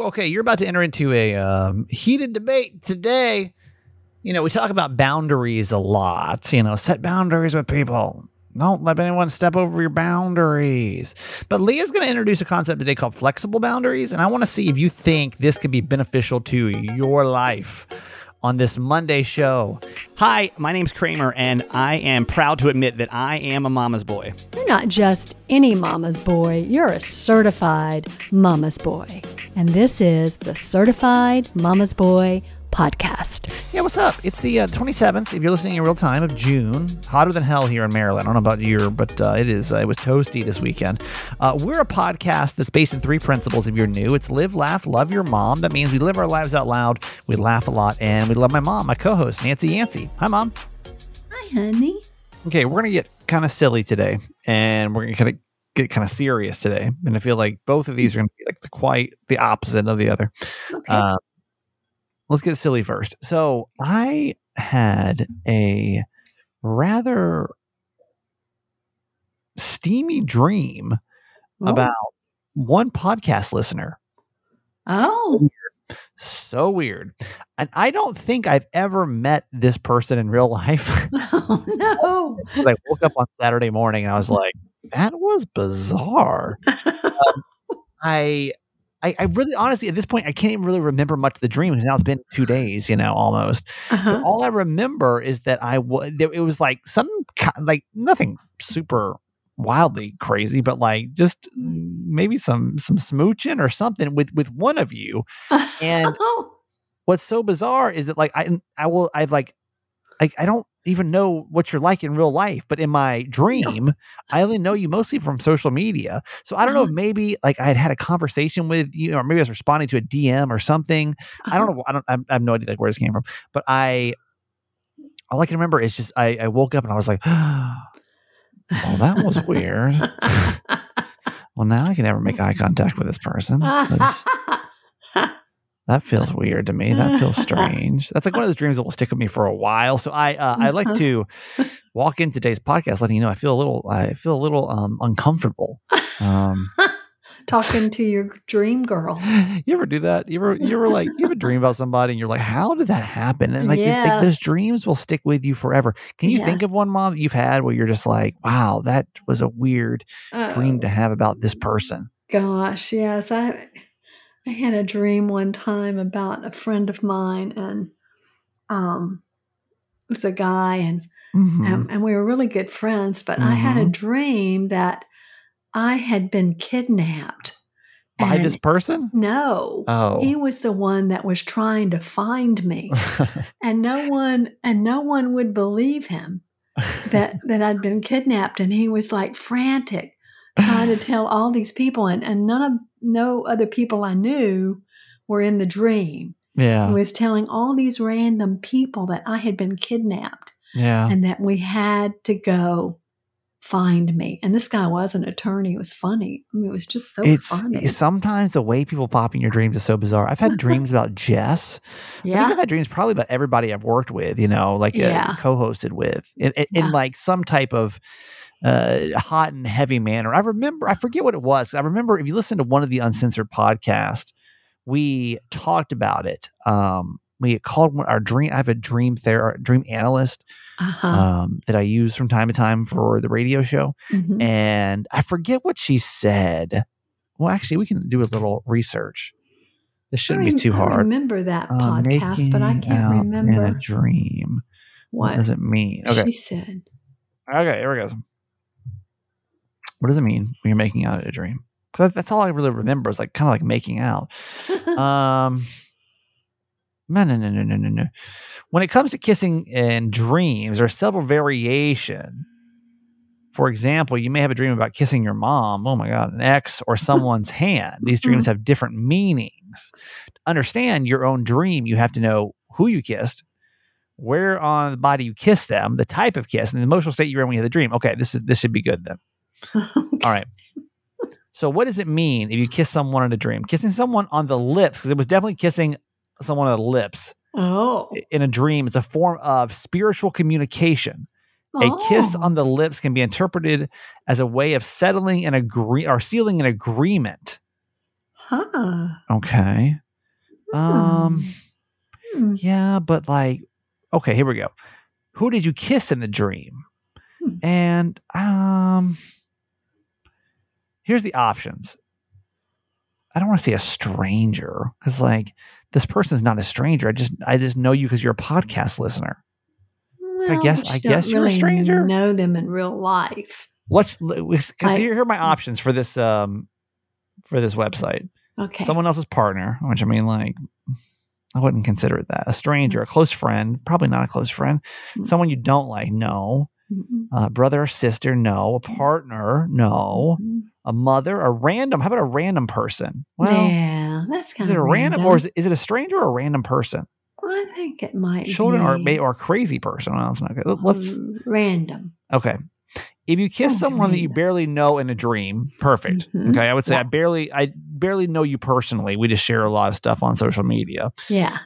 Okay, you're about to enter into a um, heated debate today. You know, we talk about boundaries a lot. You know, set boundaries with people. Don't let anyone step over your boundaries. But Leah's going to introduce a concept today called flexible boundaries. And I want to see if you think this could be beneficial to your life on this Monday show. Hi, my name's Kramer, and I am proud to admit that I am a mama's boy. You're not just any mama's boy, you're a certified mama's boy. And this is the Certified Mama's Boy podcast. Yeah, what's up? It's the uh, 27th, if you're listening in real time, of June. Hotter than hell here in Maryland. I don't know about you, but uh, it is. Uh, it was toasty this weekend. Uh, we're a podcast that's based in three principles if you're new. It's live, laugh, love your mom. That means we live our lives out loud, we laugh a lot, and we love my mom, my co host, Nancy Yancey. Hi, Mom. Hi, honey. Okay, we're going to get kind of silly today, and we're going to kind of get kind of serious today. And I feel like both of these are going to be like the quite the opposite of the other. Okay. Uh, let's get silly first. So I had a rather steamy dream oh. about one podcast listener. Oh, So weird. And I don't think I've ever met this person in real life. oh no. I woke up on Saturday morning and I was like, that was bizarre. Um, I I, I really honestly at this point I can't even really remember much of the dream because now it's been two days, you know, almost. Uh-huh. all I remember is that I was it was like some like nothing super wildly crazy, but like just maybe some some smooching or something with with one of you. And oh, what's so bizarre is that like I I will I've like like I don't even know what you're like in real life, but in my dream, I only know you mostly from social media. So I don't know mm-hmm. if maybe like I had had a conversation with you, or maybe I was responding to a DM or something. I don't uh-huh. know. I don't. I have no idea like where this came from. But I, all I can remember is just I, I woke up and I was like, "Well, that was weird." well, now I can never make eye contact with this person. That feels weird to me. That feels strange. That's like one of those dreams that will stick with me for a while. So I uh, I like to walk in today's podcast letting you know I feel a little I feel a little um, uncomfortable. Um, Talking to your dream girl. you ever do that? You ever you ever like you ever dream about somebody and you're like, how did that happen? And like, like those dreams will stick with you forever. Can you think of one mom that you've had where you're just like, wow, that was a weird dream Oh, to have about this person? Gosh, yes. I I had a dream one time about a friend of mine and um it was a guy and Mhm. um, and we were really good friends, but I had a Mhm. dream that I had been kidnapped. By And this person? no. Oh. He was the one that was trying to find me. and no one and no one would believe him that that I'd been kidnapped and he was like frantic trying to tell all these people and, and none of no other people I knew were in the dream. yeah. He was telling all these random people that I had been kidnapped Yeah. and that we had to go find me. And this guy was an attorney. It was funny. I mean, it was just so it's, funny. it's sometimes the way people pop in your dreams is so bizarre. I've had dreams about Jess. I yeah. I've had dreams probably about everybody I've worked with, you know, like Yeah. uh, co-hosted with, in, Yeah. like some type of uh, hot and heavy manner. I remember, I forget what it was. I remember if you listen to one of the uncensored podcasts, we talked about it. Um, we called one- our dream. I have a dream ther- dream analyst Uh-huh. um, that I use from time to time for the radio show Mhm. and I forget what she said. Well, actually, we can do a little research. This shouldn't be too rem- I hard. remember that Uh, podcast, but I can't remember In a dream. What what does it mean? Okay. she said. Okay, here we go. What does it mean when you're making out a dream? 'Cause that- that's all I really remember is like kind of like making out. Um, no, no, no, no, no, no. When it comes to kissing in dreams, there are several variation. For example, you may have a dream about kissing your mom, oh my God, an ex, or someone's hand. These dreams have different meanings. To understand your own dream, you have to know who you kissed, where on the body you kissed them, the type of kiss, and the emotional state you're in when you have the dream. Okay, this is this should be good then. All right. So, what does it mean if you kiss someone in a dream? Kissing someone on the lips, because it was definitely kissing someone on the lips oh, in a dream. It's a form of spiritual communication. A kiss Oh. on the lips can be interpreted as a way of settling an agree or sealing an agreement. Huh. Okay. Um. Hmm. Yeah, but like, okay, here we go. Who did you kiss in the dream? Hmm. And um, here's the options. I don't want to say a stranger because like this person's not a stranger. I just I just know you because you're a podcast listener. Well, guess- I you don't guess you're a really stranger? Know them in real life. Let's because here here are my options for this um for this website. Okay. Someone else's partner, which I mean like I wouldn't consider it that. A stranger, a close friend, probably not a close friend. Mm. Someone you don't like, no. Mhm. Uh, brother or sister, no. A partner, no. Mhm. A mother, a random. How about a random person? Well, yeah, that's kind of. is it a random, or is it, is it a stranger or a random person? I think it might Children be or may or a crazy person? Well, that's not good. Let's um, random. okay. If you kiss Oh, someone that you barely know in a dream, perfect. Mhm. Okay, I would say Yeah. I barely, I barely know you personally. We just share a lot of stuff on social media. Yeah.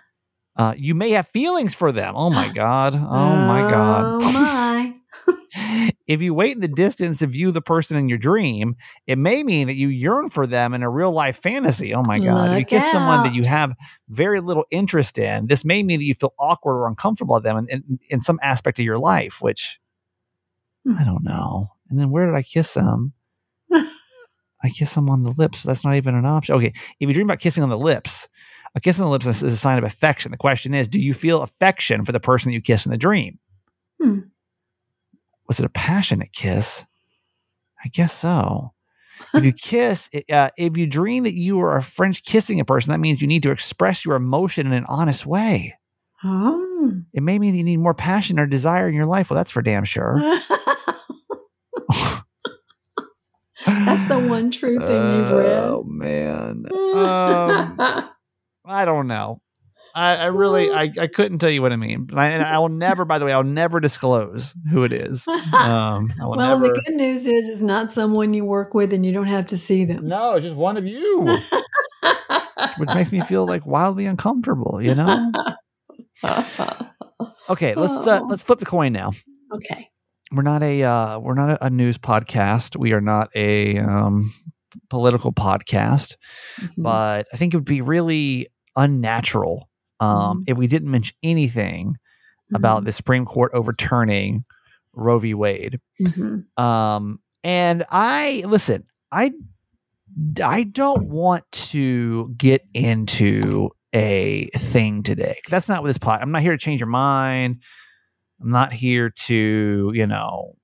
Uh, you may have feelings for them. Oh my god. Oh my god. Oh my. if you wait in the distance to view the person in your dream, it may mean that you yearn for them in a real life fantasy. Oh my God. if you Look kiss someone that you have very little interest in, this may mean that you feel awkward or uncomfortable with them in, in, in some aspect of your life, which Hmm. I don't know. And then where did I kiss them? I kiss them on the lips. That's not even an option. Okay. If you dream about kissing on the lips, a kiss on the lips is is a sign of affection. The question is, do you feel affection for the person that you kiss in the dream? Hmm. Was it a passionate kiss? I guess so. if you kiss, uh, if you dream that you are a French kissing a person, that means you need to express your emotion in an honest way. Oh. It may mean you need more passion or desire in your life. Well, that's for damn sure. That's the one true thing you've read. Oh man. Um, I don't know. I, I really, I, I couldn't tell you what I mean. But I, and I will never, by the way, I'll never disclose who it is. Um, I will well, never. the good news is it's not someone you work with and you don't have to see them. no, it's just one of you, which makes me feel like wildly uncomfortable. You know. Okay, let's uh, let's flip the coin now. okay. We're not a uh, we're not a, news podcast. We are not a um, political podcast. Mhm. but I think it would be really unnatural um, Mhm. if we didn't mention anything about Mhm. the Supreme Court overturning Roe v. Wade. Mhm. Um, and I listen, I I don't want to get into a thing today. That's not what this pot. I'm not here to change your mind. I'm not here to, you know,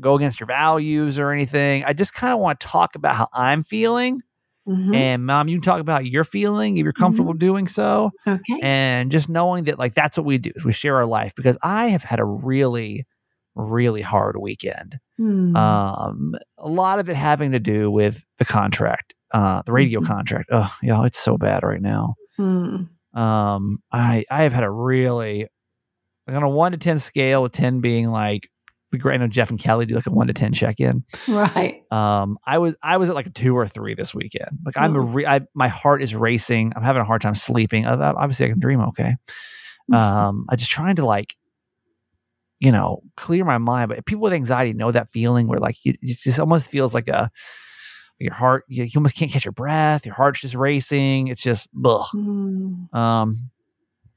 go against your values or anything. I just kind of want to talk about how I'm feeling. Mhm. And mom, you can talk about your feeling if you're comfortable doing so. okay. And just knowing that like that's what we do is we share our life because I have had a really, really hard weekend. Hmm. Um, a lot of it having to do with the contract, uh, the radio Mhm. contract. Oh, yeah, it's so bad right now. Hmm. Um, I I have had a really like on a one to ten scale, with ten being like the great. I know Jeff and Kelly do like a one to ten check in. Right. Um, I was I was at like a two or three this weekend. Like I'm a re- I, my heart is racing. I'm having a hard time sleeping. Obviously, I can dream okay. Um, I just trying to like, you know, clear my mind. But people with anxiety know that feeling where like you, it just almost feels like a your heart. You, you almost can't catch your breath. Your heart's just racing. It's just ugh. Hmm. Um,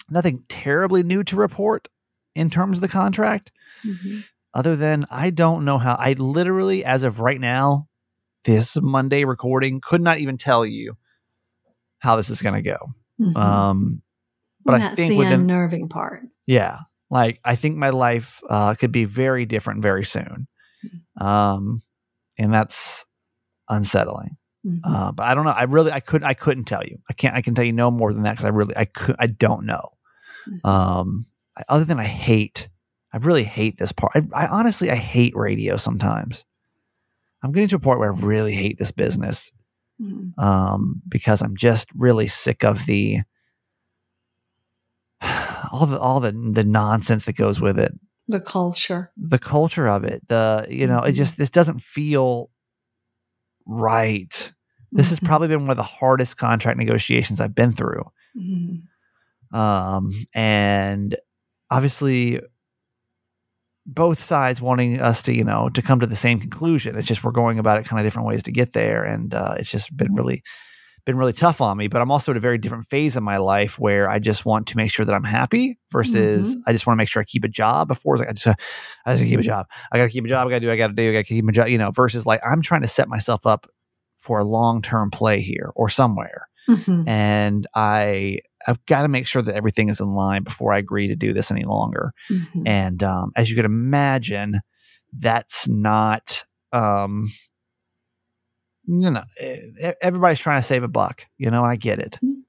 nothing terribly new to report in terms of the contract Mhm. Other than I don't know how I literally, as of right now, this Monday recording, could not even tell you how this is going to go. Mhm. Um, but And I that's think the within, unnerving part. yeah, like I think my life uh, could be very different very soon. Um, and that's unsettling. Mhm. Uh, but I don't know. I really, I could, I couldn't tell you. I can't. I can tell you no more than that because I really, I could, I don't know. Mhm. Um, I, other than I hate, I really hate this part. I, I honestly, I hate radio sometimes. I'm getting to a point where I really hate this business Mhm. um, because I'm just really sick of the all the all the the nonsense that goes with it The culture. the culture of it the you know it Mhm. just this doesn't feel right this has Mhm. probably been one of the hardest contract negotiations i've been through Mhm. um and obviously both sides wanting us to you know to come to the same conclusion it's just we're going about it kind of different ways to get there and uh, it's just been really been really tough on me. But I'm also at a very different phase in my life where I just want to make sure that I'm happy versus Mhm. I just want to make sure I keep a job. Before it's like I just, I just keep a job. I got to keep a job. I got to do. I got to do. I got to keep a job. You know, versus like I'm trying to set myself up for a long term play here or somewhere, Mhm. and I I've got to make sure that everything is in line before I agree to do this any longer. Mhm. And um, as you can imagine, that's not, um, you know, everybody's trying to save a buck, you know, I get it. Mm.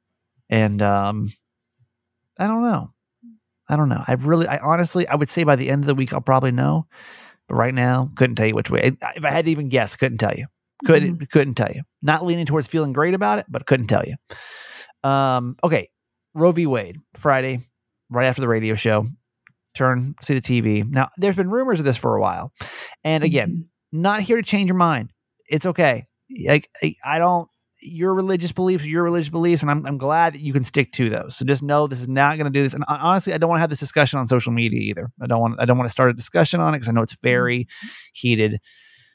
And um, I don't know. I don't know. I really, I honestly, I would say by the end of the week, I'll probably know. But right now, couldn't tell you which way. If I had to even guess, couldn't tell you. Couldn't, couldn't tell you. Not leaning towards feeling great about it, but couldn't tell you. Um, okay. Roe v. Wade, Friday, right after the radio show. Turn, see the TV. Now, there's been rumors of this for a while. And again, Mhm. not here to change your mind. It's okay. Like I- don't your religious beliefs, your religious beliefs, and I'm I'm glad that you can stick to those. So just know this is not going to do this. And honestly, I don't want to have this discussion on social media either. I don't want I don't want to start a discussion on it because I know it's very heated.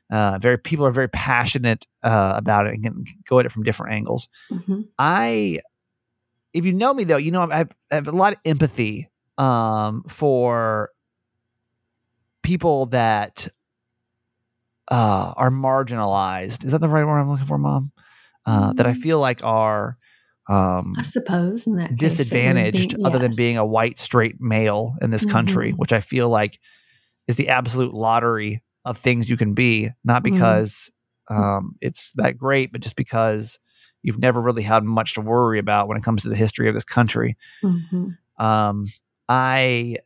Uh, very people are very passionate uh, about it and can go at it from different angles. Mhm. I, if you know me though, you know I have, I have a lot of empathy um, for people that uh, are marginalized. Is that the right word I'm looking for, Mom? Uh, That I Mm. feel like are um, I suppose in that case, it would be- disadvantaged, other than being a white straight male in this country, Mhm. which I feel like is the absolute lottery of things you can be, not Mhm. because um, it's that great, but just because you've never really had much to worry about when it comes to the history of this country. Mhm. Um, I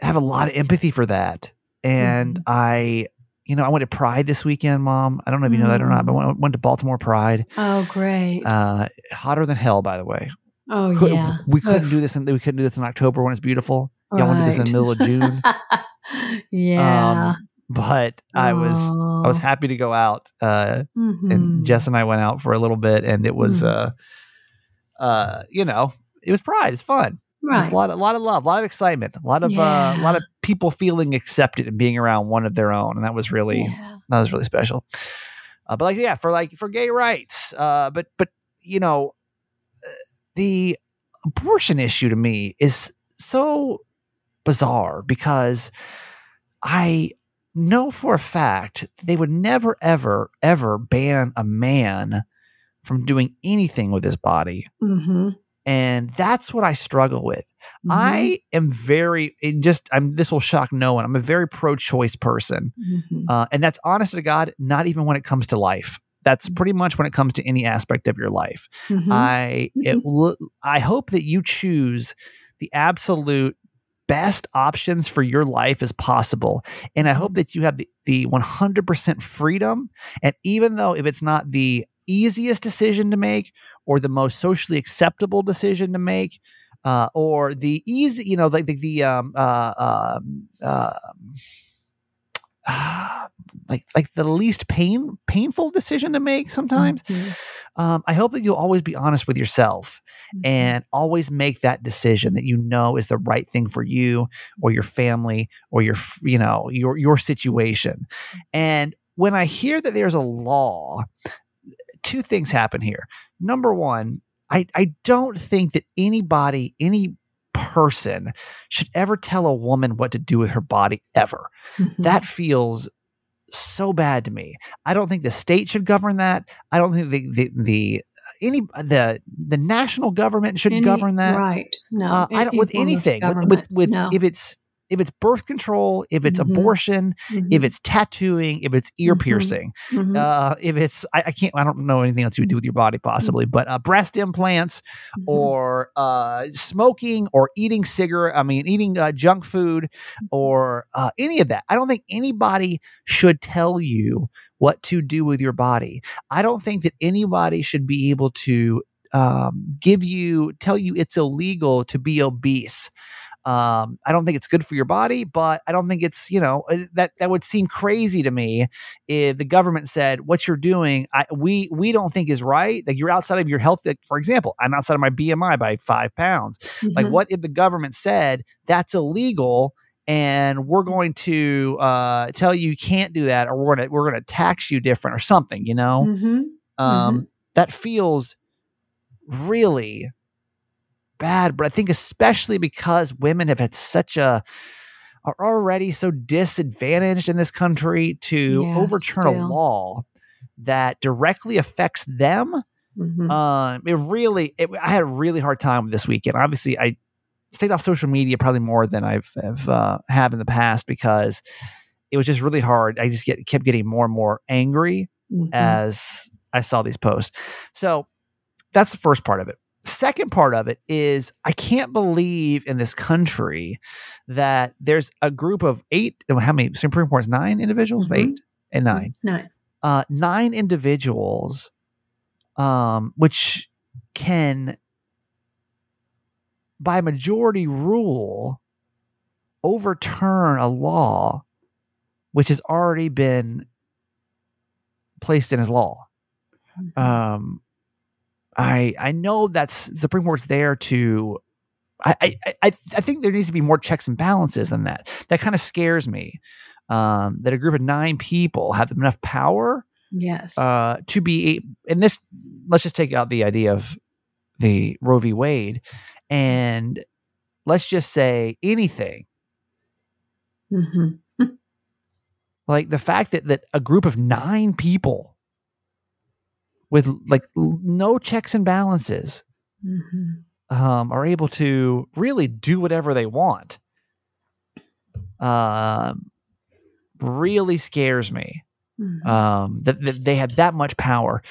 have a lot of empathy for that, and Mhm. I. You know, I went to Pride this weekend, Mom. I don't know if you know that or not, but I went, went to Baltimore Pride. Oh, great. Uh, hotter than hell, by the way. oh, Could- yeah. We couldn't Ugh, do this in we couldn't do this in October when it's beautiful. Y'all want to do this in the middle of June. yeah. Um, but I was I was happy to go out. Uh, Mhm. and Jess and I went out for a little bit and it was Mm. uh uh you know, it was pride. It's fun. Right. a lot, a lot of love, a lot of excitement, a lot of uh, a lot of people feeling accepted and being around one of their own, and that was really Yeah. that was really special. Uh, but like, yeah, for like for gay rights, uh, but but you know, uh, the abortion issue to me is so bizarre because I know for a fact they would never, ever, ever ban a man from doing anything with his body. Mhm. And that's what I struggle with. Mhm. I am very it just I'm this will shock no one. I'm a very pro-choice person. Mhm. Uh, and that's honest to God, not even when it comes to life. That's Mm. pretty much when it comes to any aspect of your life. Mhm. I it l- I hope that you choose the absolute best options for your life as possible, and I hope that you have the the 100% freedom. And even though if it's not the easiest decision to make or the most socially acceptable decision to make. Uh, or the easy, you know, like the, the um, uh, um, um, like like the least pain painful decision to make sometimes Mhm. um, i hope that you'll always be honest with yourself Mhm. and always make that decision that you know is the right thing for you or your family or your you know your your situation and when i hear that there's a law two things happen here number one i i don't think that anybody any person should ever tell a woman what to do with her body ever Mhm. that feels so bad to me. I don't think the state should govern that. I don't think the the, the any the the national government should Any- govern that. Right. No. Uh, I don't with anything with with, with no. if it's if it's birth control, if it's Mhm. abortion, if Mhm. it's tattooing, if it's ear Mhm. piercing, Mhm. uh, if it's I, I can't I don't know anything else you would do with your body possibly, but uh, breast implants Mhm. or uh, smoking or eating cigarette, I mean, eating uh, junk food or uh, any of that. I don't think anybody should tell you what to do with your body. I don't think that anybody should be able to um, give you, tell you it's illegal to be obese. Um, I don't think it's good for your body, but I don't think it's you know uh, that that would seem crazy to me if the government said what you're doing I, we we don't think is right. Like you're outside of your health. Like, for example, I'm outside of my BMI by five pounds. Like Mhm. what if the government said that's illegal? And we're going to uh, tell you you can't do that, or we're gonna we're gonna tax you different, or something, you know. Mhm. Um, that feels really bad. But I think especially because women have had such a are already so disadvantaged in this country to Yeah, overturn a law that directly affects them. Mhm. Um, it really, it, I had a really hard time this weekend. Obviously, I stayed off social media probably more than I've have, uh, have in the past because it was just really hard. I just get kept getting more and more angry Mhm. as I saw these posts. So that's the first part of it. Second part of it is I can't believe in this country that there's a group of eight. How many Supreme Court's nine individuals? Mhm. Eight and nine. no. Uh, nine individuals, um, which can, by majority rule, overturn a law which has already been placed in as law Mhm. um i i know that's the supreme court's there to I, I i i think there needs to be more checks and balances than that that kind of scares me um that a group of nine people have enough power yes. uh to be and this let's just take out the idea of the roe v wade and let's just say anything Mhm. like the fact that that a group of nine people with like no checks and balances Mhm. um, are able to really do whatever they want um, really scares me Mhm. um, that, that they have that much power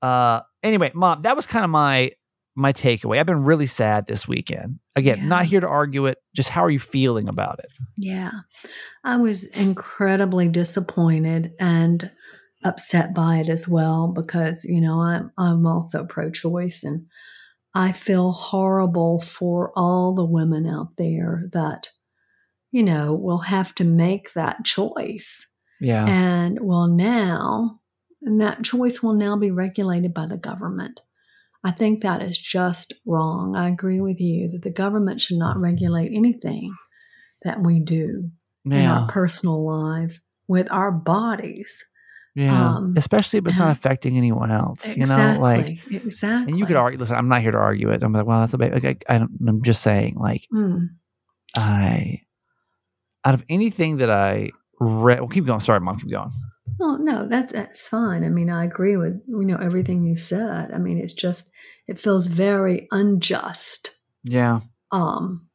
uh, anyway mom that was kind of my my takeaway i've been really sad this weekend again not here to argue it just how are you feeling about it Yeah. I was incredibly disappointed and upset by it as well because, you know, I'm I'm also pro-choice and I feel horrible for all the women out there that you know will have to make that choice yeah and well now and that choice will now be regulated by the government. I think that is just wrong. I agree with you that the government should not regulate anything that we do in our personal lives with our bodies. Yeah um, especially if it's not affecting anyone else you know like exactly. And you could argue. Listen, I'm not here to argue it. I'm like, well, that's a bit. Like, I, I don't, I'm just saying, like, Mm, I, out of anything that I read, well, keep going. Sorry, mom, keep going. well, no, that's that's fine. I mean, I agree with you know everything you said. I mean, it's just it feels very unjust. Yeah, um,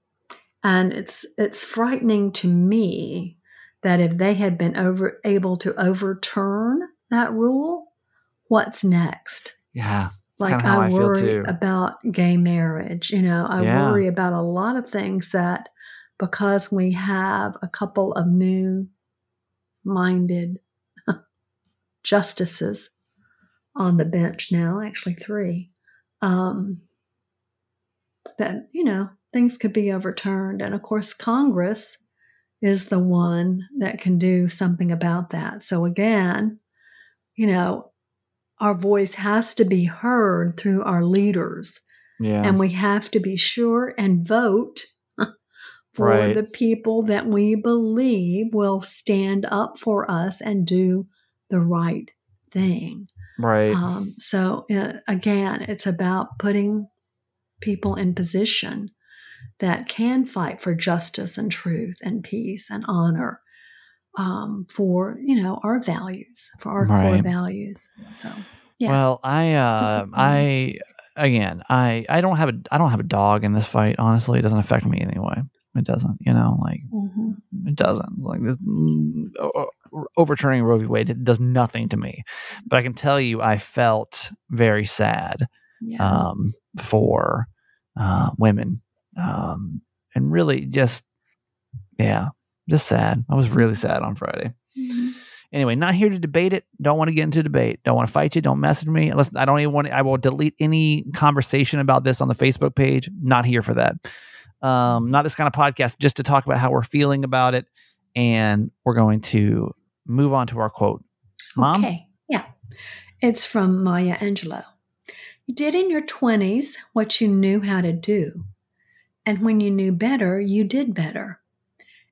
and it's it's frightening to me that if they had been over able to overturn that rule, what's next? yeah. Like kind of how I, I feel worry too. about gay marriage. You know, I Yeah. worry about a lot of things that because we have a couple of new minded justices on the bench now, actually three, um, that, you know, things could be overturned. And of course, Congress is the one that can do something about that. So again, you know, our voice has to be heard through our leaders, yeah, and we have to be sure and vote for Right. the people that we believe will stand up for us and do the right thing. right. Um, so uh, again, it's about putting people in position that can fight for justice and truth and peace and honor um, for you know our values, for our core values. So yes, Well, I, uh. I, again, I, I don't have a, I don't have a dog in this fight. Honestly, it doesn't affect me anyway. It doesn't, you know, like Mhm. it doesn't. Like this, overturning Roe v. Wade does nothing to me. But I can tell you, I felt very sad yes. um, for uh, women, um, and really just, yeah, just sad. I was really sad on Friday. Mhm. Anyway, not here to debate it. Don't want to get into debate. Don't want to fight you. Don't message me. Unless I don't even want. I will delete any conversation about this on the Facebook page. Not here for that. Um, not this kind of podcast. Just to talk about how we're feeling about it, and we're going to move on to our quote. Mom, Okay, yeah. It's from Maya Angelou. You did in your 20s what you knew how to do. And when you knew better, you did better.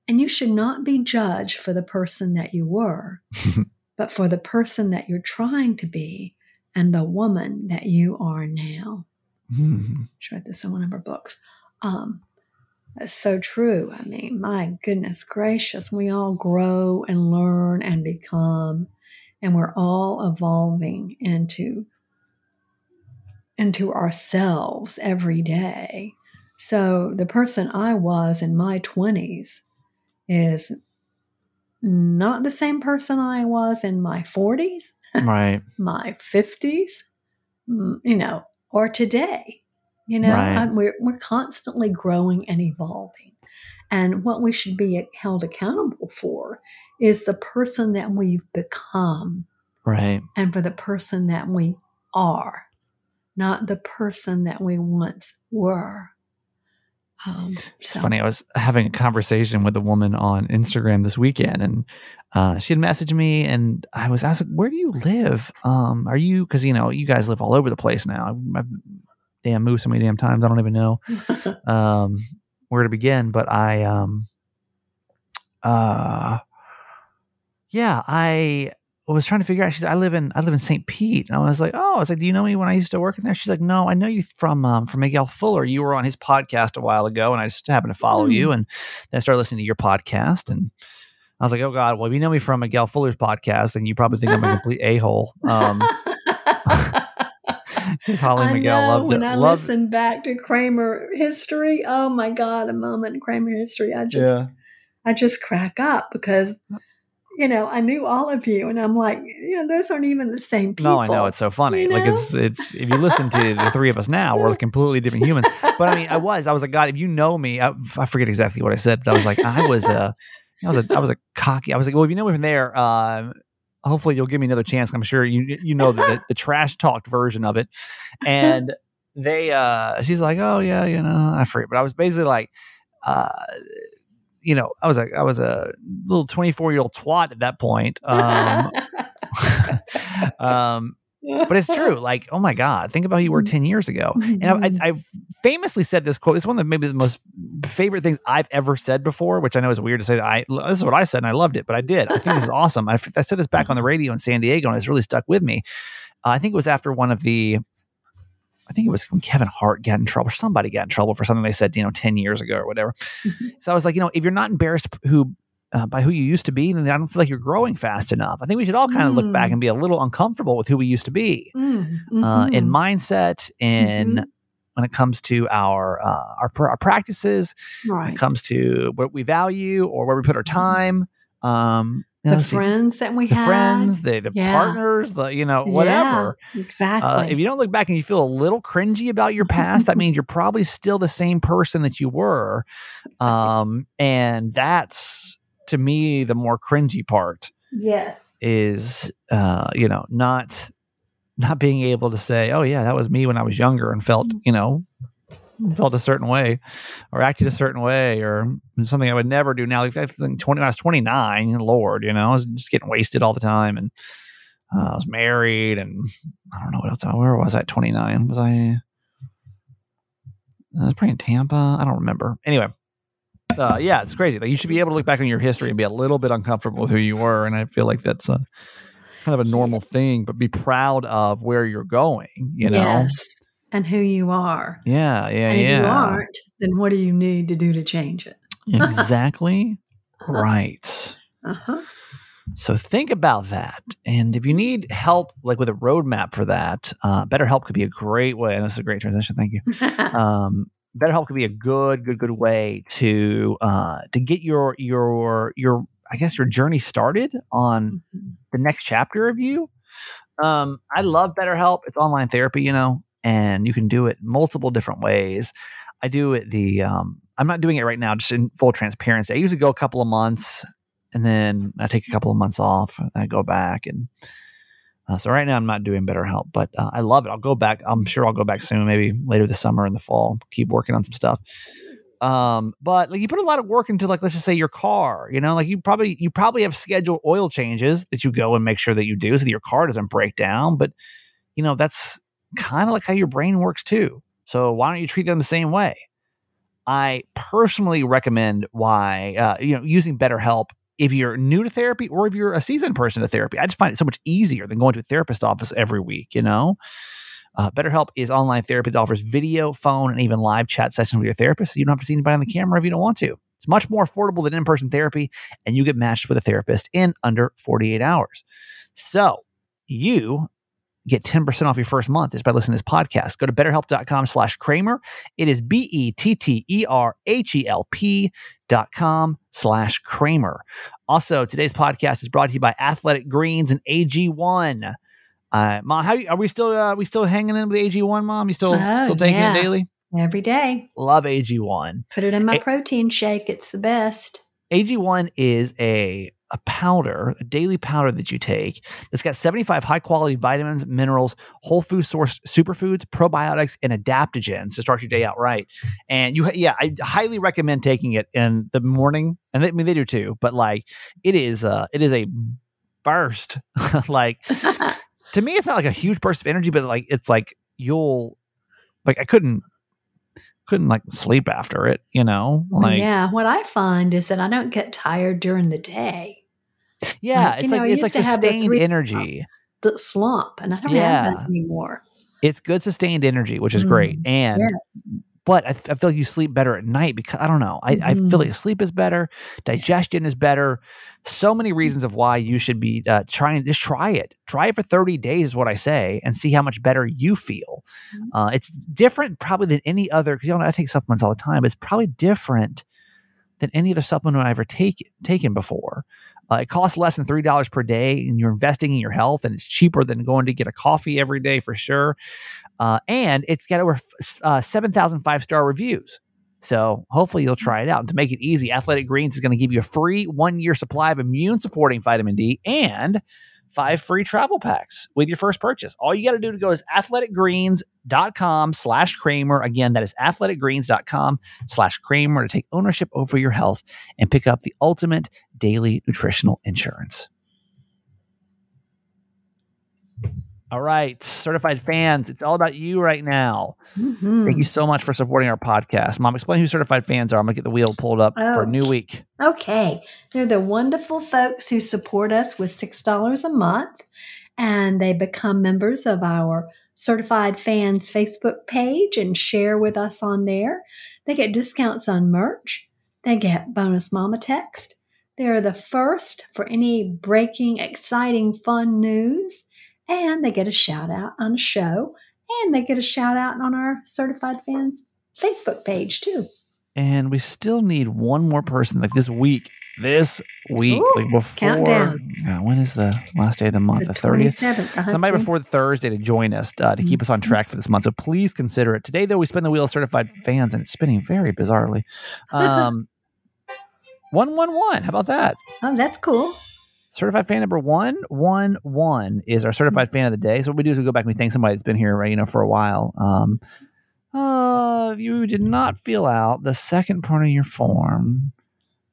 And you should not be judged for the person that you were, but for the person that you're trying to be and the woman that you are now. Mhm. She wrote this in one of her books. Um, that's so true. I mean, my goodness gracious, we all grow and learn and become, and we're all evolving into into ourselves every day. So the person I was in my 20s is not the same person I was in my 40s, Right. my 50s, mm, you know, or today. You know, Right. I- we're, we're constantly growing and evolving. And what we should be held accountable for is the person that we've become Right. and for the person that we are, not the person that we once were. Um, It's so- funny. I was having a conversation with a woman on Instagram this weekend, and uh, she had messaged me, and I was asking, "Where do you live? Um, are you? Because you know, you guys live all over the place now. I've, I've damn moved so many damn times. I don't even know um, where to begin. But I, um, uh, yeah, I was trying to figure out. She's, I live in, I live in St. Pete, and I was like, oh, I was like, do you know me when I used to work in there? She's like, no, I know you from, um, from Miguel Fuller. You were on his podcast a while ago, and I just happened to follow Hmm. you, and then I started listening to your podcast, and I was like, oh God, well, if you know me from Miguel Fuller's podcast, then you probably think I'm a complete a hole. Um, Holly I Miguel know, loved when it. I loved, listen back to Kramer history, oh my God, a moment in Kramer history. I just yeah. I just crack up because you know, I knew all of you and I'm like, you know, those aren't even the same people. No, I know it's so funny. you Like it's it's if you listen to the three of us now, we're completely different humans. But I mean, I was I was like, God, if you know me, I, I forget exactly what I said, but I was like, I was a, I was a, I was a cocky. I was like, well, if you know me from there, um, hopefully you'll give me another chance. I'm sure you you know the the, the trash talked version of it, and they uh, she's like, oh yeah, you know, I forget, but I was basically like, uh. You know, I was like, I was a little 24 year old twat at that point. Um, um, but it's true. Like, oh my God, think about who you were 10 years ago. And I, I, I've famously said this quote. It's one of the maybe the most favorite things I've ever said before, which I know is weird to say that I, this is what I said and I loved it, but I did. I think this is awesome. I, I said this back on the radio in San Diego and it's really stuck with me. Uh, I think it was after one of the, I think it was when Kevin Hart got in trouble. Somebody got in trouble for something they said, you know, 10 years ago or whatever. So I was like, you know, if you're not embarrassed who uh, by who you used to be, then I don't feel like you're growing fast enough. I think we should all kind of look back Mm. and be a little uncomfortable with who we used to be Mm, uh, in mindset, in Mhm. when it comes to our uh, our, our practices, when it comes to what we value or where we put our time. Um, the see, friends that we have. the had. friends, the the Yeah. partners, the you know whatever. Yeah, exactly. Uh, if you don't look back and you feel a little cringy about your past, that means you're probably still the same person that you were. Um, and that's to me the more cringy part yes. is uh, you know, not not being able to say, Oh yeah, that was me when I was younger and felt, you know, felt a certain way or acted a certain way or something I would never do now. Like I think 20, I was 29, Lord, you know, I was just getting wasted all the time and uh, I was married and I don't know what else. Where was I at 29? Was I, I was probably in Tampa. I don't remember. Anyway, uh, yeah, it's crazy. Like you should be able to look back on your history and be a little bit uncomfortable with who you were. And I feel like that's a kind of a normal thing, but be proud of where you're going, you know? Yes. And who you are. Yeah, yeah, and if yeah. you aren't, then what do you need to do to change it? exactly right. Uh-huh. So think about that. And if you need help, like with a roadmap for that, uh, BetterHelp could be a great way. And this is a great transition. Thank you. Um, BetterHelp could be a good, good, good way to uh, to get your your your I guess your journey started on the next chapter of you. Um, I love BetterHelp. It's online therapy, you know, and you can do it multiple different ways. I do it the um, I'm not doing it right now, just in full transparency. I usually go a couple of months and then I take a couple of months off I go back and uh, so right now I'm not doing BetterHelp, but uh, I love it. I'll go back. I'm sure I'll go back soon, maybe later this summer in the fall. Keep working on some stuff. Um, but like you put a lot of work into like let's just say your car, you know, like you probably you probably have scheduled oil changes that you go and make sure that you do so that your car doesn't break down. But you know, that's kind of like how your brain works too. So why don't you treat them the same way? I personally recommend why uh, you know using BetterHelp if you're new to therapy or if you're a seasoned person to therapy. I just find it so much easier than going to a therapist office every week, you know? Uh, BetterHelp is online therapy that offers video, phone, and even live chat sessions with your therapist. You don't have to see anybody on the camera if you don't want to. It's much more affordable than in person therapy, and you get matched with a therapist in under 48 hours. So you get 10% off your first month is by listening to this podcast. Go to betterhelp.com slash Kramer. It is B E T T E R H E L P dot com slash Kramer. Also, today's podcast is brought to you by Athletic Greens and AG1. Uh, mom, how are we still? Uh, we still hanging in with AG1, mom? You still Oh, still taking yeah. it daily? Every day. Love AG1. Put it in my Eh. protein shake. It's the best. AG1 is a a powder, a daily powder that you take that's got 75 high quality vitamins, minerals, whole food sourced superfoods, probiotics, and adaptogens to start your day out right. And you, yeah, I highly recommend taking it in the morning. And they, I mean, they do too, but like it is, uh, it is a burst. like to me, it's not like a huge burst of energy, but like it's like you'll, like I couldn't, couldn't like sleep after it, you know? Like, yeah. What I find is that I don't get tired during the day. Yeah, Like, you it's know, like I it's like used to have the sustained energy. The slump, and I don't Yeah. have that anymore. It's good sustained energy, which is great. Mm, And yes. but I, I feel like you sleep better at night because I don't know. I, I feel like sleep is better, digestion is better. So many reasons of why you should be uh, trying. Just try it. Try it for thirty days is what I say, and see how much better you feel. Mhm. Uh, it's different probably than any other because you know I take supplements all the time. But it's probably different than any other supplement I've ever take, taken before. Uh, it costs less than three dollars per day, and you're investing in your health, and it's cheaper than going to get a coffee every day for sure. Uh, and it's got over uh, 7,000 five star reviews. So hopefully you'll try it out. And to make it easy, Athletic Greens is going to give you a free one year supply of immune supporting vitamin D and five free travel packs with your first purchase. All you got to do to go is athleticgreens.com slash Kramer. Again, that is athleticgreens.com slash Kramer to take ownership over your health and pick up the ultimate daily nutritional insurance. All right, certified fans, it's all about you right now. Mhm. Thank you so much for supporting our podcast. Mom, explain who certified fans are. I'm going to get the wheel pulled up for a Oh. new week. Okay. They're the wonderful folks who support us with $6 a month, and they become members of our Certified Fans Facebook page and share with us on there. They get discounts on merch, they get bonus mama text. They're the first for any breaking, exciting, fun news, and they get a shout out on a show, and they get a shout out on our Certified Fans Facebook page too. And we still need one more person like this week. This week, Ooh, like before. countdown. Uh, when is the last day of the month? The 30th? 27th. Somebody before Thursday to join us uh, to keep us on Mm-hmm. track for this month. So please consider it. Today, though, we spin the wheel of certified fans, and it's spinning very bizarrely. Um, one one one. How about that? Oh, that's cool. Certified fan number one one one is our certified fan of the day. So what we do is we go back and we thank somebody that's been here, right, you know, for a while. Um, uh, you did not fill out the second part of your form,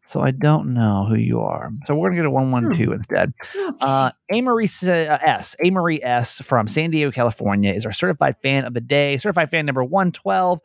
so I don't know who you are. So we're gonna get a one one two instead. Uh, A. Marie S- uh, S. A. Marie S. from San Diego, California, is our certified fan of the day. Certified fan number 112.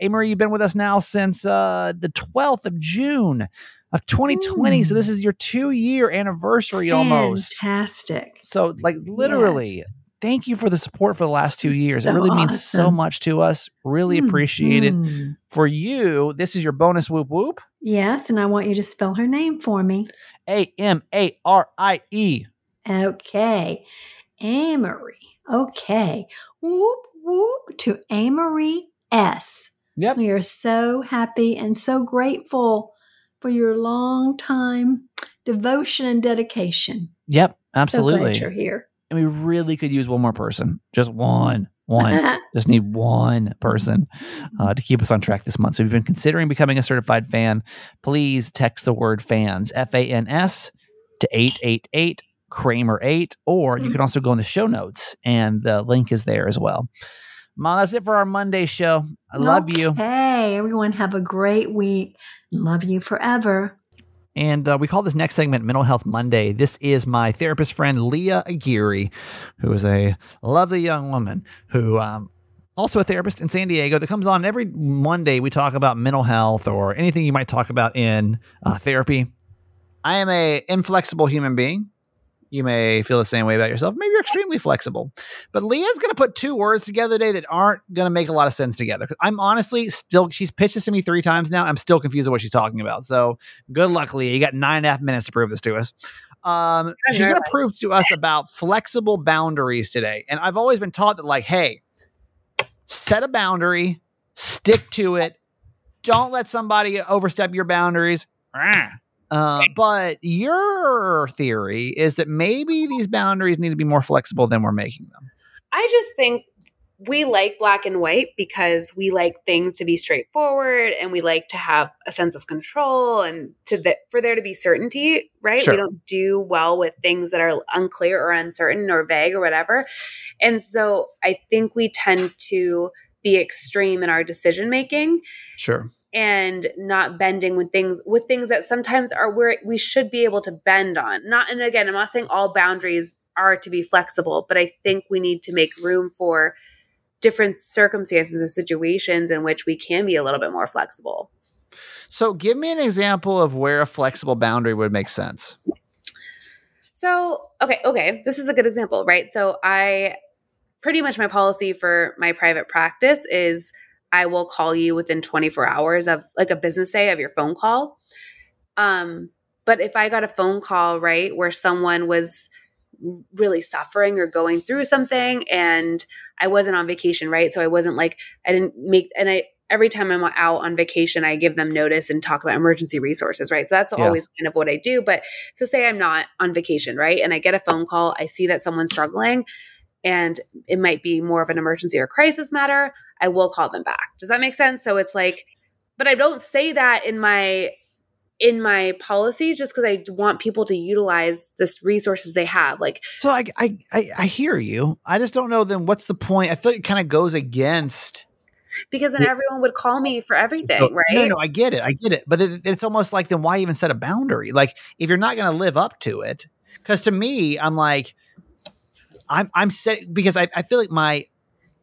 A. Marie, you've been with us now since uh, the 12th of June of 2020. So Mm. this is your two year anniversary almost. Fantastic. So, like, literally, Yes. thank you for the support for the last two years. it So really means so much to us. Really appreciate it. Mhm. For you, this is your bonus whoop whoop. Yes, and I want you to spell her name for me. A M A R I E. Okay. Amarie. Okay. Whoop, whoop to Amarie S. Yep. We are so happy and so grateful for your long time devotion and dedication. Yep. absolutely. So you're here. and we really could use one more person. Just one. One. Just need one person uh, to keep us on track this month. So if you've been considering becoming a certified fan, please text the word fans, F A N S, to 888 Kramer 8, or you can also go in the show notes and the link is there as well. Mom, that's it for our Monday show. I love you. Hey, everyone, have a great week. Love you forever. And uh, we call this next segment Mental Health Monday. This is my therapist friend, Leah Aguirre, who is a lovely young woman who, um, also a therapist in San Diego, that comes on every Monday. We talk about mental health or anything you might talk about in uh, therapy. I am a inflexible human being. You may feel the same way about yourself. Maybe you're extremely flexible. But Leah's going to put two words together today that aren't going to make a lot of sense together. I'm honestly still, she's pitched this to me three times now. I'm still confused on what she's talking about. So good luck, Leah. You got nine and a half minutes to prove this to us. Um, she's going to prove to us about flexible boundaries today. And I've always been taught that, like, hey, set a boundary, stick to it. Don't let somebody overstep your boundaries. Uh, but your theory is that maybe these boundaries need to be more flexible than we're making them. I just think we like black and white because we like things to be straightforward and we like to have a sense of control and to the, for there to be certainty right? Sure. we don't do well with things that are unclear or uncertain or vague or whatever. And so i think we tend to be extreme in our decision making. Sure and not bending with things with things that sometimes are where we should be able to bend on. Not and again, I'm not saying all boundaries are to be flexible, but I think we need to make room for different circumstances and situations in which we can be a little bit more flexible. So, give me an example of where a flexible boundary would make sense. So, okay, okay, this is a good example, right? So, I pretty much my policy for my private practice is I will call you within 24 hours of like a business day of your phone call. Um, but if I got a phone call, right, where someone was really suffering or going through something and I wasn't on vacation, right? So I wasn't like, I didn't make, and I, every time I'm out on vacation, I give them notice and talk about emergency resources, right? So that's yeah. always kind of what I do. But so say I'm not on vacation, right? And I get a phone call, I see that someone's struggling and it might be more of an emergency or crisis matter. I will call them back. Does that make sense? So it's like, but I don't say that in my in my policies just because I want people to utilize this resources they have. Like, so I, I, I, I hear you. I just don't know. Then what's the point? I feel like it kind of goes against because then everyone would call me for everything, no, right? No, no, I get it, I get it. But it, it's almost like then why even set a boundary? Like if you're not going to live up to it, because to me, I'm like, I'm I'm set because I, I feel like my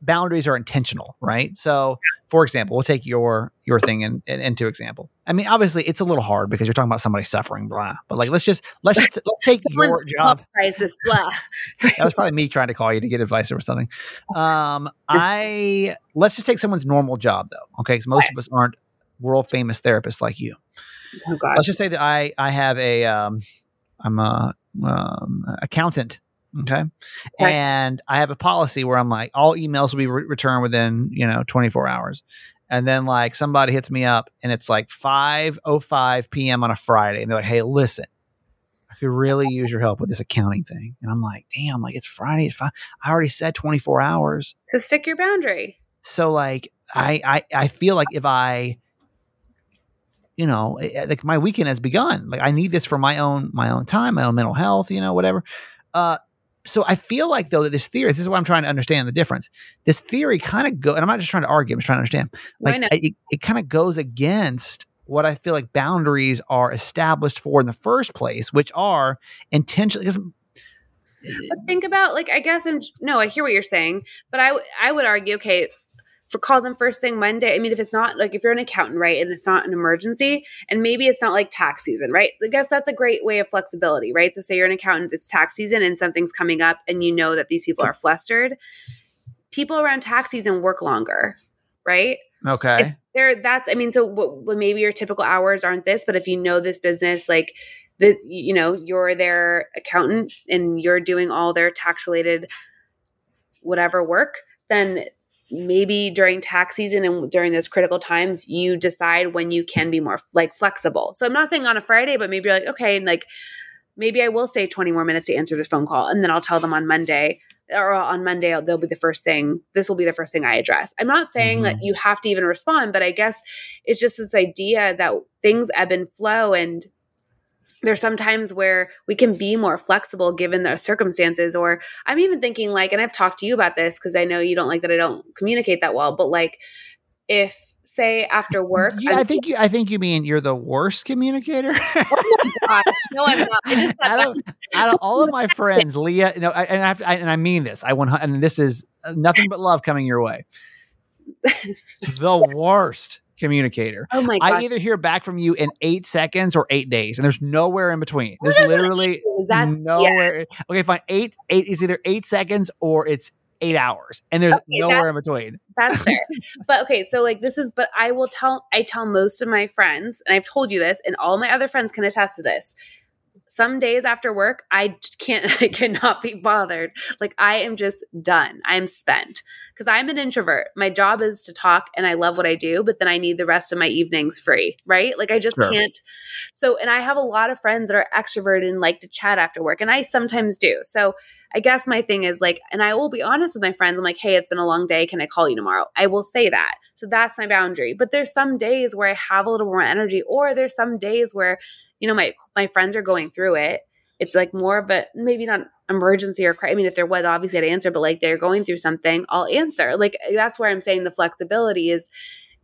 boundaries are intentional, right? So, for example, we'll take your your thing in, in, into example. I mean, obviously, it's a little hard because you're talking about somebody suffering, blah. But like, let's just let's just let's take your job. Crisis, blah. that was probably me trying to call you to get advice or something. Um, I let's just take someone's normal job though, okay? Because most right. of us aren't world famous therapists like you. Oh, God. Let's just say that I I have a um, I'm a um, accountant Okay. Right. And I have a policy where I'm like, all emails will be re- returned within, you know, 24 hours. And then like somebody hits me up and it's like 5.05 p.m. on a Friday. And they're like, hey, listen, I could really use your help with this accounting thing. And I'm like, damn, like it's Friday. It's. I already said 24 hours. So stick your boundary. So like, I, I, I feel like if I, you know, eh, eh, like my weekend has begun. Like I need this for my own, my own time, my own mental health, you know, whatever. Uh, so I feel like though that this theory, this is what I'm trying to understand the difference. This theory kind of go, and I'm not just trying to argue. I'm just trying to understand. Like it, it kind of goes against what I feel like boundaries are established for in the first place, which are intentionally. But think about like I guess and no, I hear what you're saying, but I I would argue okay, for call them first thing Monday. I mean, if it's not like if you're an accountant, right, and it's not an emergency, and maybe it's not like tax season, right? I guess that's a great way of flexibility, right? So say you're an accountant, it's tax season and something's coming up and you know that these people are flustered. People around tax season work longer, right? Okay. there that's I mean, so what, maybe your typical hours aren't this, but if you know this business, like the you know, you're their accountant and you're doing all their tax related whatever work, then maybe during tax season and during those critical times you decide when you can be more like flexible so i'm not saying on a friday but maybe you're like okay and like maybe i will stay 20 more minutes to answer this phone call and then i'll tell them on monday or on monday they'll be the first thing this will be the first thing i address i'm not saying mm-hmm. that you have to even respond but i guess it's just this idea that things ebb and flow and there's sometimes where we can be more flexible given the circumstances or i'm even thinking like and i've talked to you about this because i know you don't like that i don't communicate that well but like if say after work yeah I'm, think you i think you mean you're the worst communicator? Oh gosh, no i'm not. I just out of, out of all of my friends leah you know I, and I, I and i mean this i want and this is uh, nothing but love coming your way. The worst communicator. Oh my I either hear back from you in eight seconds or eight days, and there's nowhere in between. There's literally that yeah. nowhere. Okay, fine. Eight, eight is either eight seconds or it's eight hours, and there's Okay, nowhere in between. That's fair. but okay, so like this is but I will tell I tell most of my friends, and I've told you this, and all my other friends can attest to this. Some days after work, I can't I cannot be bothered. Like I am just done. I'm spent. Because I'm an introvert. My job is to talk and I love what I do, but then I need the rest of my evenings free, right? Like I just Sure. can't. So, and I have a lot of friends that are extroverted and like to chat after work, and I sometimes do. So I guess my thing is like, and I will be honest with my friends. I'm like, hey, it's been a long day. Can I call you tomorrow? I will say that. So that's my boundary. But there's some days where I have a little more energy, or there's some days where, you know, my my friends are going through it. It's like more of a maybe not emergency or cri- I mean, if there was, obviously I'd answer, but like they're going through something, I'll answer. Like that's where I'm saying the flexibility is.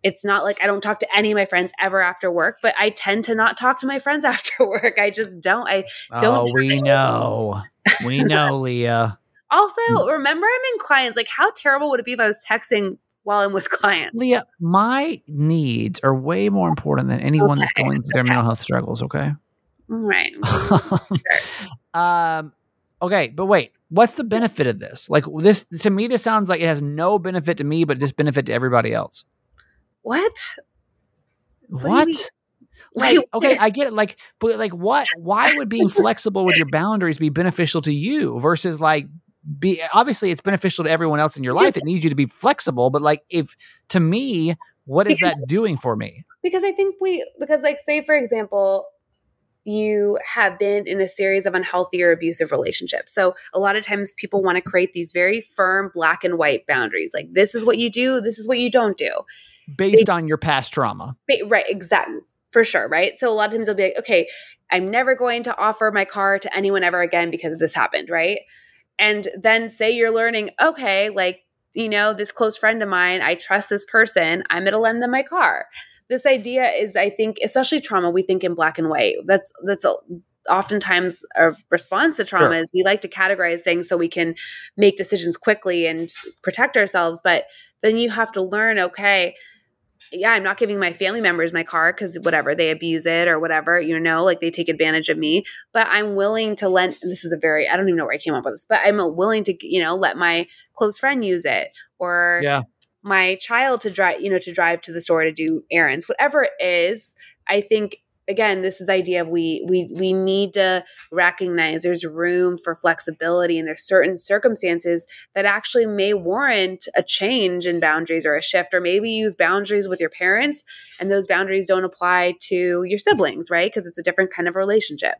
It's not like I don't talk to any of my friends ever after work, but I tend to not talk to my friends after work. I just don't. I Don't oh, we know. We know, Leah. Also, Mm. remember I'm in clients. Like, how terrible would it be if I was texting while I'm with clients? Leah, my needs are way more important than anyone that's going through their okay. mental health struggles, okay? Right. um okay, but wait, what's the benefit of this? Like this to me this sounds like it has no benefit to me but just benefit to everybody else. What? you What? Like, Wait, okay. I get it. Like, but like, what? Why would being flexible with your boundaries be beneficial to you versus like be? Obviously, it's beneficial to everyone else in your life that needs you to be flexible. But like, if to me, what is Because- that doing for me? Because I think we, because like, say for example, you have been in a series of unhealthy or abusive relationships. So a lot of times people want to create these very firm black and white boundaries. Like, this is what you do, this is what you don't do. Based on your past trauma. Ba- Right, exactly. For sure, right? So a lot of times they'll be like, okay, I'm never going to offer my car to anyone ever again because this happened, right? And then say you're learning, okay, like, you know, this close friend of mine, I trust this person, I'm going to lend them my car. This idea is, I think, especially trauma, we think in black and white. That's, that's a, oftentimes a response to trauma Sure. is we like to categorize things so we can make decisions quickly and protect ourselves. But then you have to learn, okay, yeah, I'm not giving my family members my car because whatever they abuse it or whatever, you know, like they take advantage of me. But I'm willing to lend. This is a very I don't even know where I came up with this, but I'm willing to you know let my close friend use it or Yeah. my child to drive you know to drive to the store to do errands, whatever it is. I think again, this is the idea of we we we need to recognize there's room for flexibility and there's certain circumstances that actually may warrant a change in boundaries or a shift, or maybe use boundaries with your parents and those boundaries don't apply to your siblings, right? Because it's a different kind of relationship.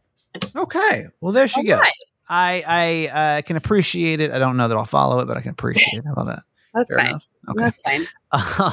Okay. Well, there she All goes. I I uh, can appreciate it. I don't know that I'll follow it, but I can appreciate it. How about that? That's Fair fine. enough. Okay. That's fine.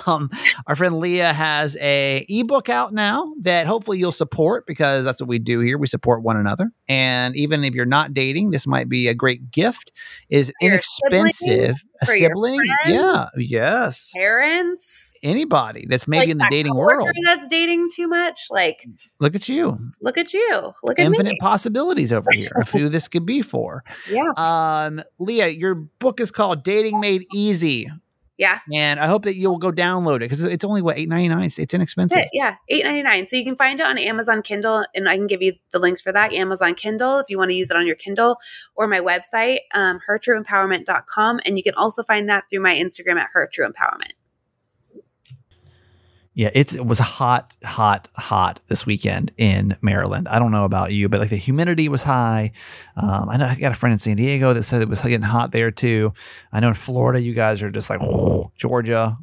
Um, our friend Leah has a ebook out now that hopefully you'll support because that's what we do here. We support one another, and even if you're not dating, this might be a great gift. Is inexpensive. A sibling, friends? yeah, yes. Parents, Anybody that's maybe like in the dating world. that's dating too much. Like, Look at you, look at you. Look at infinite me. possibilities over here of who this could be for. Yeah. Um, Leah, your book is called Dating Made Easy. Yeah. And I hope that you'll go download it because it's only what eight ninety nine. It's, it's inexpensive. Yeah, eight ninety nine. So you can find it on Amazon Kindle, and I can give you the links for that. Amazon Kindle, if you want to use it on your Kindle, or my website, um, hertrueempowerment.com. And you can also find that through my Instagram at hertrueempowerment. Yeah, it was hot, hot, hot this weekend in Maryland. I don't know about you, but like the humidity was high. Um, I know I got a friend in San Diego that said it was getting hot there too. I know in Florida, you guys are just like Georgia.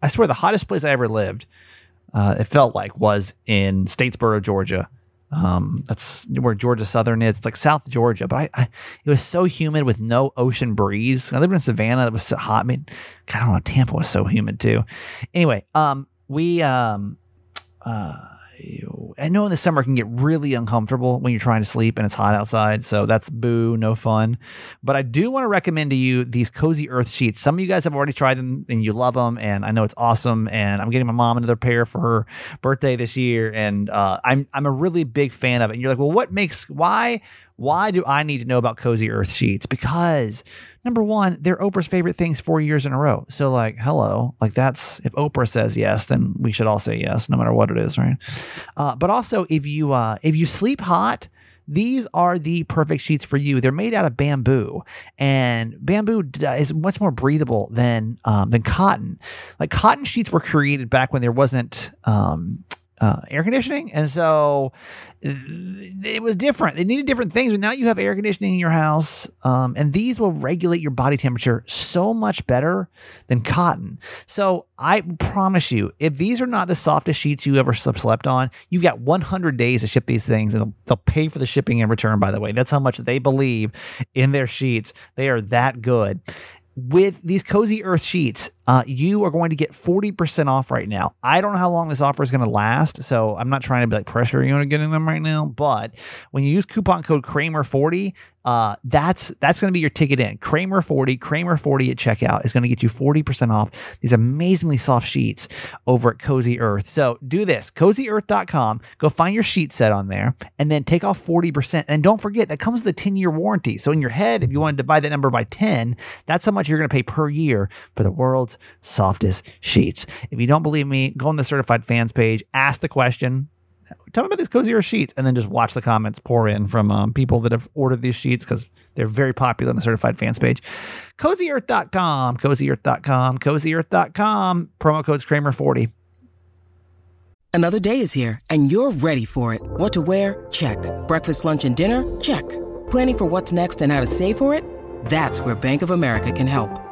I swear, the hottest place I ever lived, uh, it felt like, was in Statesboro, Georgia. Um, that's where Georgia Southern is. It's like South Georgia, but I, I it was so humid with no ocean breeze. I lived in Savannah. It was so hot. I mean, God, I don't know. Tampa was so humid too. Anyway, um, we um uh I know in the summer can get really uncomfortable when you're trying to sleep and it's hot outside. So that's boo, no fun. But I do want to recommend to you these cozy earth sheets. Some of you guys have already tried them and you love them, and I know it's awesome. And I'm getting my mom another pair for her birthday this year, and uh, I'm I'm a really big fan of it. And you're like, well, what makes why Why do I need to know about Cozy Earth sheets? Because number one, they're Oprah's favorite things four years in a row. So, like, hello, like that's if Oprah says yes, then we should all say yes, no matter what it is, right? Uh, but also, if you uh, if you sleep hot, these are the perfect sheets for you. They're made out of bamboo, and bamboo is much more breathable than um, than cotton. Like cotton sheets were created back when there wasn't um, uh, air conditioning, and so it was different. They needed different things, but now you have air conditioning in your house, um, and these will regulate your body temperature so much better than cotton. So I promise you, if these are not the softest sheets you ever slept on, you've got 100 days to ship these things, and they'll, they'll pay for the shipping in return. By the way, that's how much they believe in their sheets. They are that good with these cozy earth sheets uh, you are going to get 40% off right now. I don't know how long this offer is going to last so i'm not trying to be like pressure you into getting them right now but when you use coupon code kramer 40 uh, that's that's going to be your ticket in. Kramer 40 kramer 40 at checkout is going to get you 40% off these amazingly soft sheets over at cozy earth. So do this cozyearth.com go find your sheet set on there and then take off 40% and don't forget that comes with a 10 year warranty. So in your head if you want to divide that number by 10 that's how much you're going to pay per year for the world's softest sheets if you don't believe me go on the certified fans page ask the question tell me about these cozy earth sheets and then just watch the comments pour in from um, people that have ordered these sheets because they're very popular on the certified fans page cozyearth.com cozyearth.com cozyearth.com promo codes kramer 40 Another day is here, and you're ready for it. What to wear? Check. Breakfast, lunch, and dinner? Check. Planning for what's next and how to save for it? That's where Bank of America can help.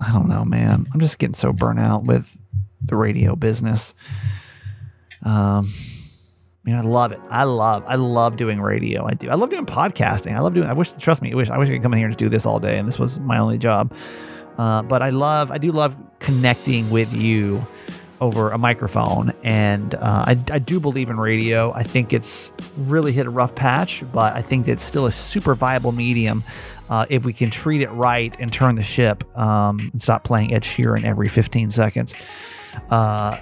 I don't know, man. I'm just getting so burnt out with the radio business. Um, you know, I love it. I love I love doing radio. I do. I love doing podcasting. I love doing. I wish. Trust me. I wish. I wish I could come in here and do this all day. And this was my only job. Uh, but I love. I do love connecting with you over a microphone. And uh, I, I do believe in radio. I think it's really hit a rough patch, but I think it's still a super viable medium uh, if we can treat it right and turn the ship um, and stop playing Ed Sheeran every 15 seconds. Uh,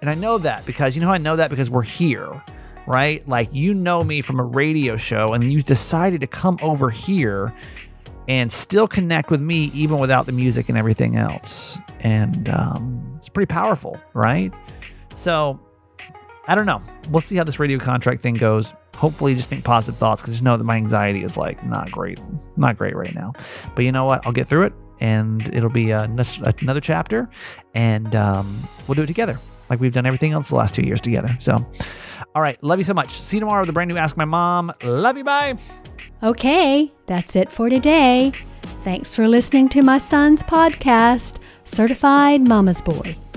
and I know that because you know I know that because we're here, right? Like you know me from a radio show, and you decided to come over here and still connect with me even without the music and everything else. And um, it's pretty powerful, right? So I don't know. We'll see how this radio contract thing goes. Hopefully, just think positive thoughts because just know that my anxiety is like not great, not great right now. But you know what? I'll get through it, and it'll be another chapter, and um, we'll do it together, like we've done everything else the last two years together. So, all right, love you so much. See you tomorrow with a brand new Ask My Mom. Love you. Bye. Okay, that's it for today. Thanks for listening to my son's podcast, Certified Mama's Boy.